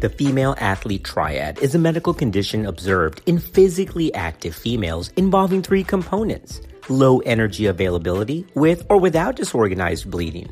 The female athlete triad is a medical condition observed in physically active females involving three components low energy availability with or without disorganized bleeding,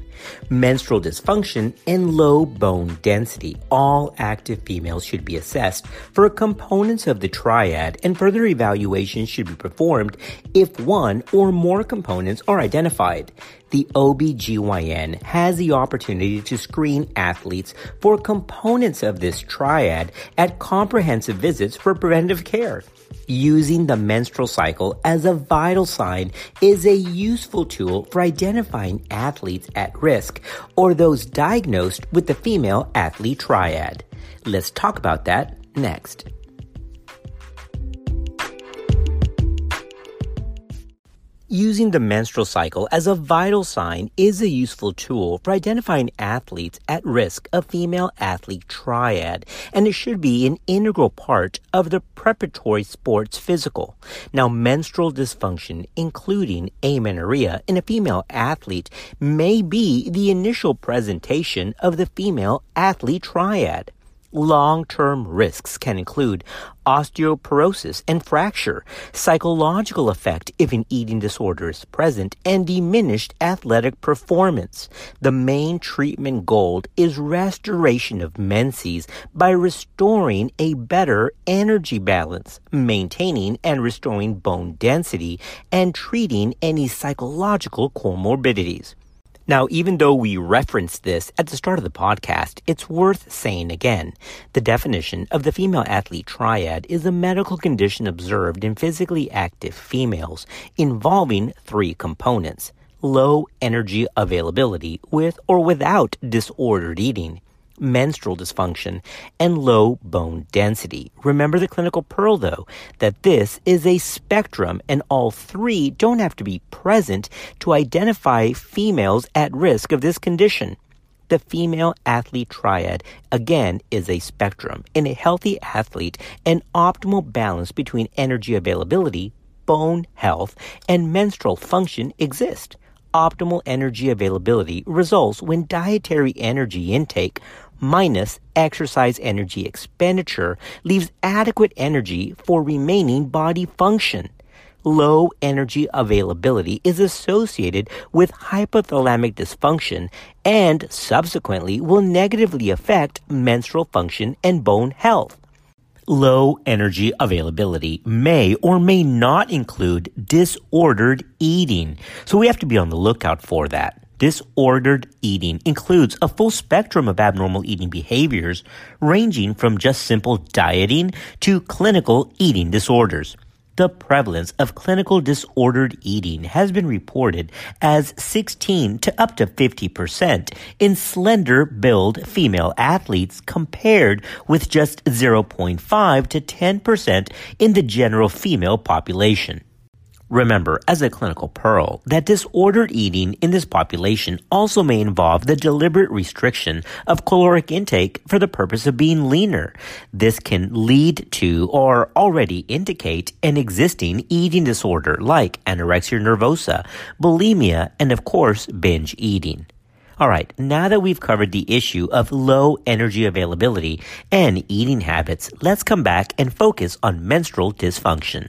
menstrual dysfunction, and low bone density. All active females should be assessed for components of the triad and further evaluation should be performed if one or more components are identified. The OBGYN has the opportunity to screen athletes for components of this triad at comprehensive visits for preventive care. Using the menstrual cycle as a vital sign is a useful tool for identifying athletes at risk or those diagnosed with the female athlete triad. Let's talk about that next. Using the menstrual cycle as a vital sign is a useful tool for identifying athletes at risk of female athlete triad, and it should be an integral part of the preparatory sports physical. Now, menstrual dysfunction, including amenorrhea in a female athlete, may be the initial presentation of the female athlete triad. Long-term risks can include osteoporosis and fracture, psychological effect if an eating disorder is present, and diminished athletic performance. The main treatment goal is restoration of menses by restoring a better energy balance, maintaining and restoring bone density, and treating any psychological comorbidities. Now, even though we referenced this at the start of the podcast, it's worth saying again. The definition of the female athlete triad is a medical condition observed in physically active females involving three components. Low energy availability with or without disordered eating, menstrual dysfunction, and low bone density. Remember the clinical pearl, though, that this is a spectrum and all three don't have to be present to identify females at risk of this condition. The female athlete triad, again, is a spectrum. In a healthy athlete, an optimal balance between energy availability, bone health, and menstrual function exists optimal energy availability results when dietary energy intake minus exercise energy expenditure leaves adequate energy for remaining body function. Low energy availability is associated with hypothalamic dysfunction and subsequently will negatively affect menstrual function and bone health. Low energy availability may or may not include disordered eating, so we have to be on the lookout for that. Disordered eating includes a full spectrum of abnormal eating behaviors, ranging from just simple dieting to clinical eating disorders. The prevalence of clinical disordered eating has been reported as 16 to up to 50% in slender build female athletes compared with just 0.5 to 10% in the general female population. Remember, as a clinical pearl, that disordered eating in this population also may involve the deliberate restriction of caloric intake for the purpose of being leaner. This can lead to or already indicate an existing eating disorder like anorexia nervosa, bulimia, and of course, binge eating. All right, now that we've covered the issue of low energy availability and eating habits, let's come back and focus on menstrual dysfunction.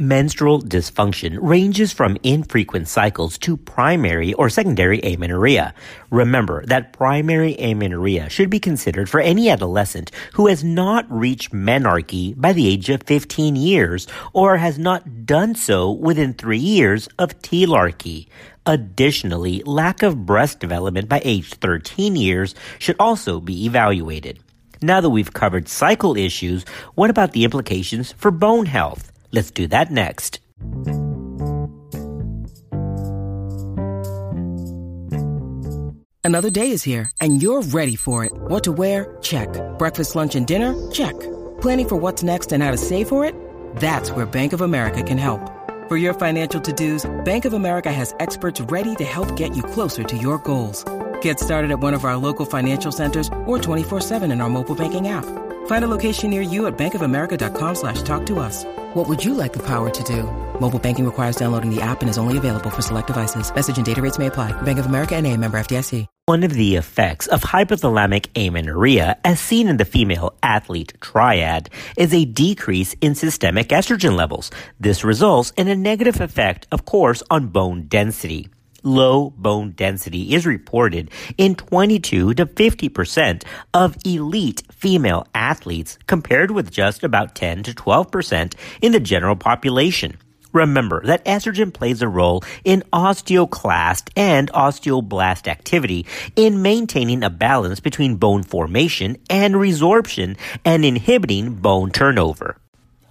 Menstrual dysfunction ranges from infrequent cycles to primary or secondary amenorrhea. Remember that primary amenorrhea should be considered for any adolescent who has not reached menarche by the age of 15 years or has not done so within three years of thelarche. Additionally, lack of breast development by age 13 years should also be evaluated. Now that we've covered cycle issues, what about the implications for bone health? Let's do that next. Another day is here, and you're ready for it. What to wear? Check. Breakfast, lunch, and dinner? Check. Planning for what's next and how to save for it? That's where Bank of America can help. For your financial to dos, Bank of America has experts ready to help get you closer to your goals. Get started at one of our local financial centers or 24-7 in our mobile banking app. Find a location near you at bankofamerica.com slash talk to us. What would you like the power to do? Mobile banking requires downloading the app and is only available for select devices. Message and data rates may apply. Bank of America and a member FDIC. One of the effects of hypothalamic amenorrhea, as seen in the female athlete triad, is a decrease in systemic estrogen levels. This results in a negative effect, of course, on bone density low bone density is reported in 22 to 50% of elite female athletes compared with just about 10 to 12% in the general population. Remember that estrogen plays a role in osteoclast and osteoblast activity in maintaining a balance between bone formation and resorption and inhibiting bone turnover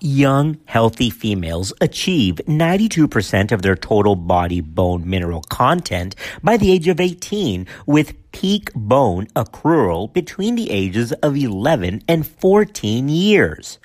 young, healthy females achieve 92% of their total body bone mineral content by the age of 18, with peak bone accrual between the ages of 11 and 14 years.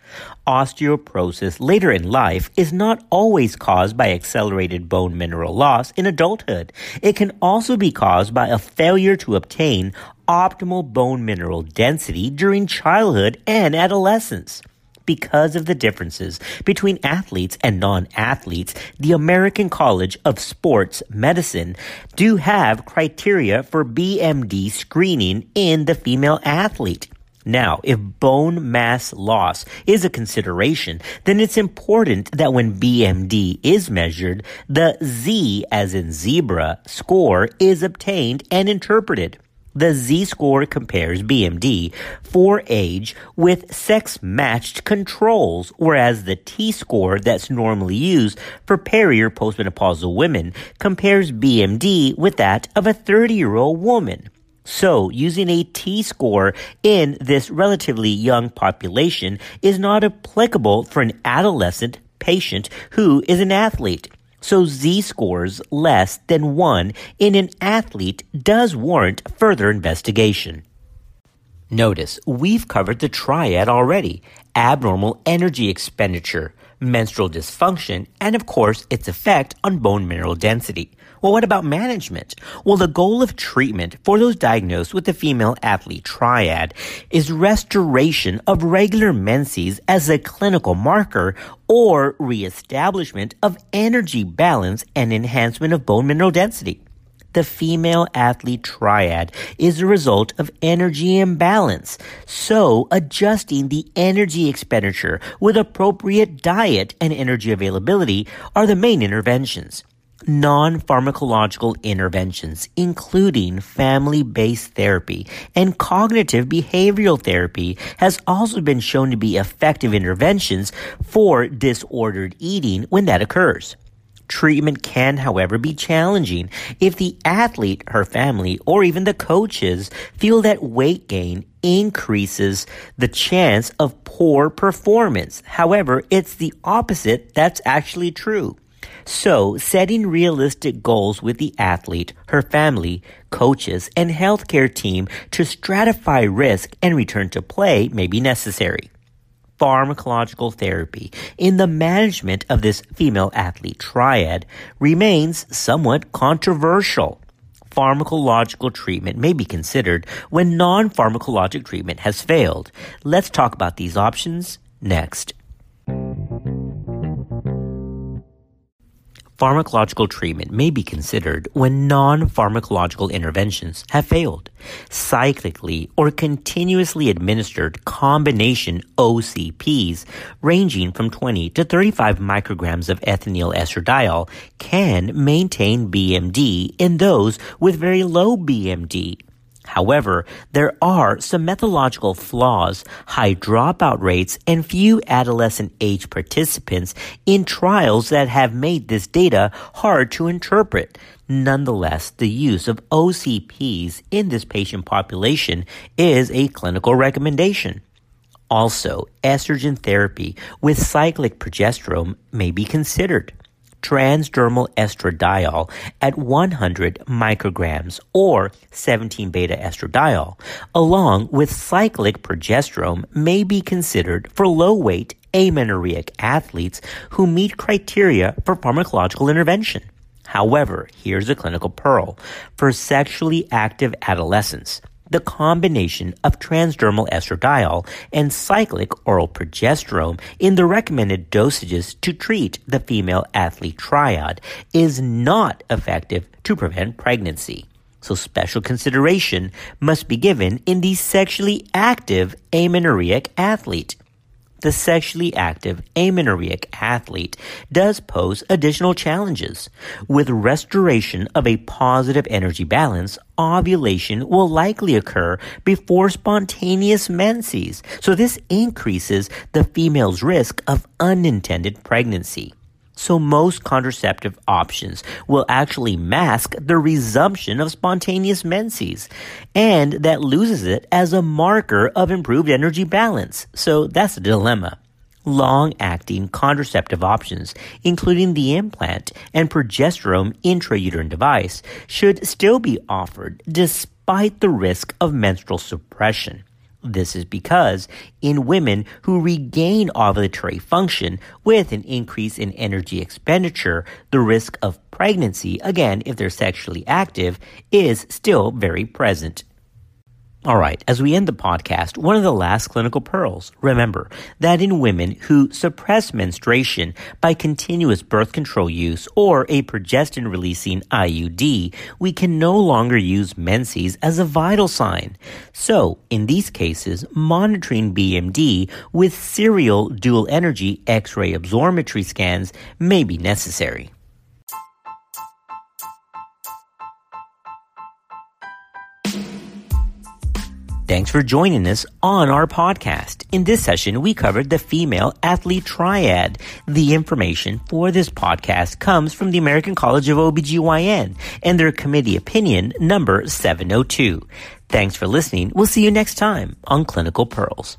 Osteoporosis later in life is not always caused by accelerated bone mineral loss in adulthood. It can also be caused by a failure to obtain optimal bone mineral density during childhood and adolescence because of the differences between athletes and non-athletes, the American College of Sports Medicine do have criteria for BMD screening in the female athlete. Now, if bone mass loss is a consideration, then it's important that when BMD is measured, the Z as in zebra score is obtained and interpreted. The Z score compares BMD for age with sex matched controls, whereas the T score that's normally used for peri or postmenopausal women compares BMD with that of a 30 year old woman. So, using a T score in this relatively young population is not applicable for an adolescent patient who is an athlete. So Z scores less than 1 in an athlete does warrant further investigation. Notice we've covered the triad already abnormal energy expenditure, menstrual dysfunction, and of course its effect on bone mineral density. Well, what about management? Well, the goal of treatment for those diagnosed with the female athlete triad is restoration of regular menses as a clinical marker or reestablishment of energy balance and enhancement of bone mineral density. The female athlete triad is a result of energy imbalance. So adjusting the energy expenditure with appropriate diet and energy availability are the main interventions non-pharmacological interventions, including family-based therapy and cognitive behavioral therapy has also been shown to be effective interventions for disordered eating when that occurs. Treatment can, however, be challenging if the athlete, her family, or even the coaches feel that weight gain increases the chance of poor performance. However, it's the opposite that's actually true. So, setting realistic goals with the athlete, her family, coaches, and healthcare team to stratify risk and return to play may be necessary. Pharmacological therapy in the management of this female athlete triad remains somewhat controversial. Pharmacological treatment may be considered when non-pharmacologic treatment has failed. Let's talk about these options next. Pharmacological treatment may be considered when non-pharmacological interventions have failed. Cyclically or continuously administered combination OCPs ranging from 20 to 35 micrograms of ethinyl estradiol can maintain BMD in those with very low BMD However, there are some methodological flaws, high dropout rates, and few adolescent age participants in trials that have made this data hard to interpret. Nonetheless, the use of OCPs in this patient population is a clinical recommendation. Also, estrogen therapy with cyclic progesterone may be considered transdermal estradiol at 100 micrograms or 17 beta estradiol, along with cyclic progesterone, may be considered for low weight amenorrheic athletes who meet criteria for pharmacological intervention. However, here's a clinical pearl. For sexually active adolescents, the combination of transdermal estradiol and cyclic oral progesterone in the recommended dosages to treat the female athlete triad is not effective to prevent pregnancy. So special consideration must be given in the sexually active amenorrheic athlete the sexually active amenorrheic athlete does pose additional challenges. With restoration of a positive energy balance, ovulation will likely occur before spontaneous menses, so this increases the female's risk of unintended pregnancy. So most contraceptive options will actually mask the resumption of spontaneous menses, and that loses it as a marker of improved energy balance. So that's a dilemma. Long-acting contraceptive options, including the implant and progesterone intrauterine device, should still be offered despite the risk of menstrual suppression. This is because in women who regain ovulatory function with an increase in energy expenditure, the risk of pregnancy, again, if they're sexually active, is still very present. All right, as we end the podcast, one of the last clinical pearls. Remember that in women who suppress menstruation by continuous birth control use or a progestin releasing IUD, we can no longer use menses as a vital sign. So, in these cases, monitoring BMD with serial dual energy X-ray absorptiometry scans may be necessary. Thanks for joining us on our podcast. In this session, we covered the female athlete triad. The information for this podcast comes from the American College of OBGYN and their committee opinion number 702. Thanks for listening. We'll see you next time on Clinical Pearls.